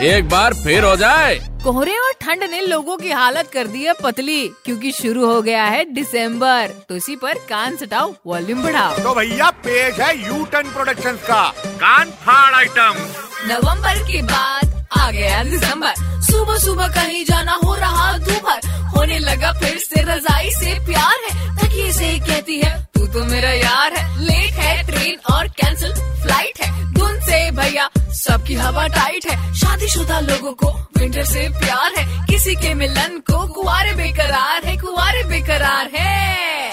एक बार फिर हो जाए। कोहरे और ठंड ने लोगों की हालत कर दी है पतली क्योंकि शुरू हो गया है दिसंबर। तो इसी पर कान सटाओ वॉल्यूम बढ़ाओ। तो भैया पेज है यू टर्न प्रोडक्शन का कान फाड़ आइटम नवंबर के बाद आ गया दिसंबर। सुबह सुबह कहीं जाना हो रहा दोपहर रजाई से प्यार है तकिए से कहती है, तू तो मेरा यार है लेट है ट्रेन और कैंसिल फ़्लाइट है, धुन से भैया, सबकी हवा टाइट है, शादीशुदा लोगों को विंटर से प्यार है, किसी के मिलन को कुआरे बेकरार है, कुआरे बेकरार है।